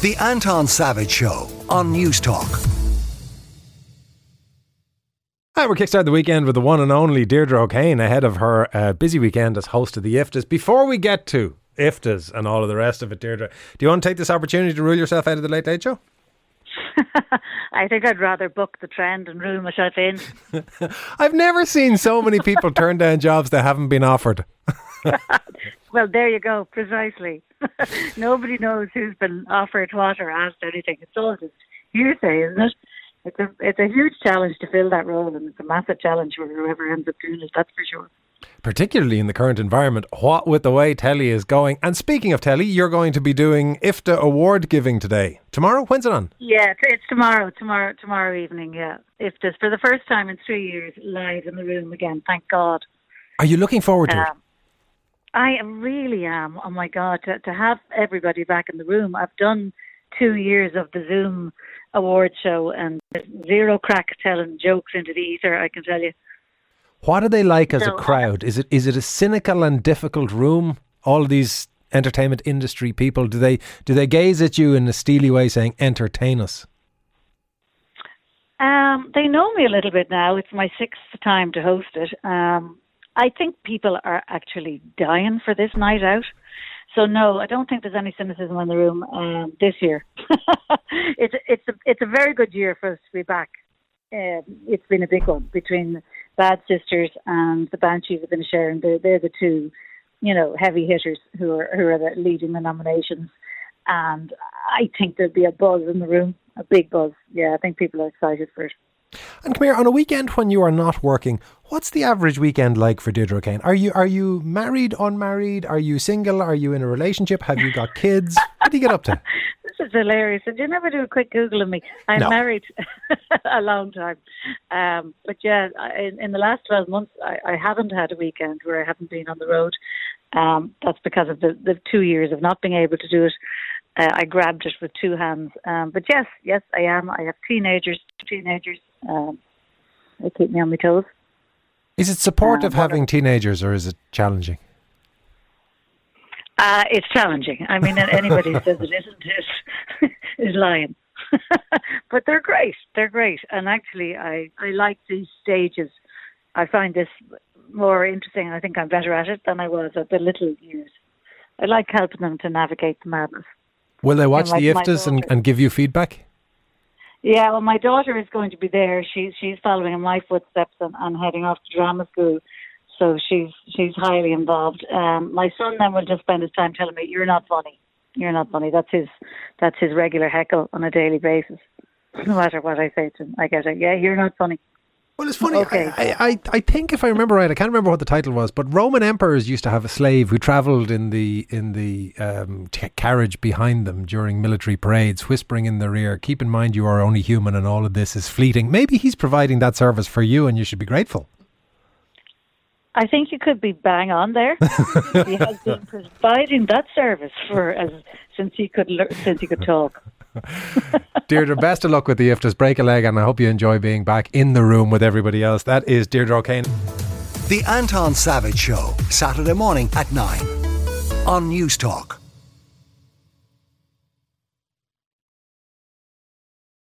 The Anton Savage Show on Newstalk. Hi, we're kickstarting the weekend with the one and only Deirdre O'Kane ahead of her uh, busy weekend as host of the IFTAs. Before we get to IFTAs and all of the rest of it, Deirdre, do you want to take this opportunity to rule yourself out of the Late Late Show? I think I'd rather book the trend and rule myself in. I've never seen so many people turn down jobs that haven't been offered. well, there you go, precisely. Nobody knows who's been offered what or asked anything. It's all just hearsay, isn't it? It's a it's a huge challenge to fill that role, and it's a massive challenge for whoever ends up doing it. That's for sure. Particularly in the current environment, what with the way telly is going. And speaking of telly, you're going to be doing IFTA award giving today. Tomorrow? When's it on? Yeah, it's, it's tomorrow. Tomorrow. Tomorrow evening. Yeah, IFTA's for the first time in three years live in the room again. Thank God. Are you looking forward to um, it? I really am. Oh my God, to, to have everybody back in the room. I've done two years of the Zoom award show and zero crack telling jokes into the ether, I can tell you. What are they like as so, a crowd? Is it is it a cynical and difficult room? All these entertainment industry people do they do they gaze at you in a steely way saying entertain us? Um, they know me a little bit now. It's my sixth time to host it. Um, I think people are actually dying for this night out. So no, I don't think there's any cynicism in the room um, this year. it's it's a it's a very good year for us to be back. Um, it's been a big one between Bad Sisters and the Banshees of Inisherin. They're they're the two, you know, heavy hitters who are who are the, leading the nominations. And I think there'll be a buzz in the room, a big buzz. Yeah, I think people are excited for it. And come here, on a weekend when you are not working, what's the average weekend like for Deirdre Kane? Are you are you married, unmarried? Are you single? Are you in a relationship? Have you got kids? What do you get up to? this is hilarious. Did you never do a quick Google of me? I'm no. married a long time. Um, but yeah, in, in, the last 12 months, I, I, haven't had a weekend where I haven't been on the road. Um, that's because of the, the two years of not being able to do it uh, I grabbed it with two hands. Um, but yes, yes, I am. I have teenagers, teenagers. Um, they keep me on my toes. Is it supportive um, having teenagers, or is it challenging? Uh, it's challenging. I mean, anybody who says it isn't is, is lying. but they're great. They're great. And actually, I, I like these stages. I find this more interesting. I think I'm better at it than I was at the little years. I like helping them to navigate the madness. Will they watch like the IFTAs and, and give you feedback? Yeah, well, my daughter is going to be there. She's she's following in my footsteps and, and heading off to drama school, so she's she's highly involved. Um, my son then will just spend his time telling me, "You're not funny. You're not funny." That's his that's his regular heckle on a daily basis. No matter what I say to him, I get it. Yeah, you're not funny. Well, it's funny. Okay. I, I, I think if I remember right, I can't remember what the title was, but Roman emperors used to have a slave who travelled in the in the um, t- carriage behind them during military parades, whispering in their ear, "Keep in mind, you are only human, and all of this is fleeting." Maybe he's providing that service for you, and you should be grateful. I think you could be bang on there. he has been providing that service for as since he could since he could talk. Deirdre, best of luck with the IFTAs. Break a leg, and I hope you enjoy being back in the room with everybody else. That is Deirdre O'Kane. The Anton Savage Show, Saturday morning at 9 on Newstalk.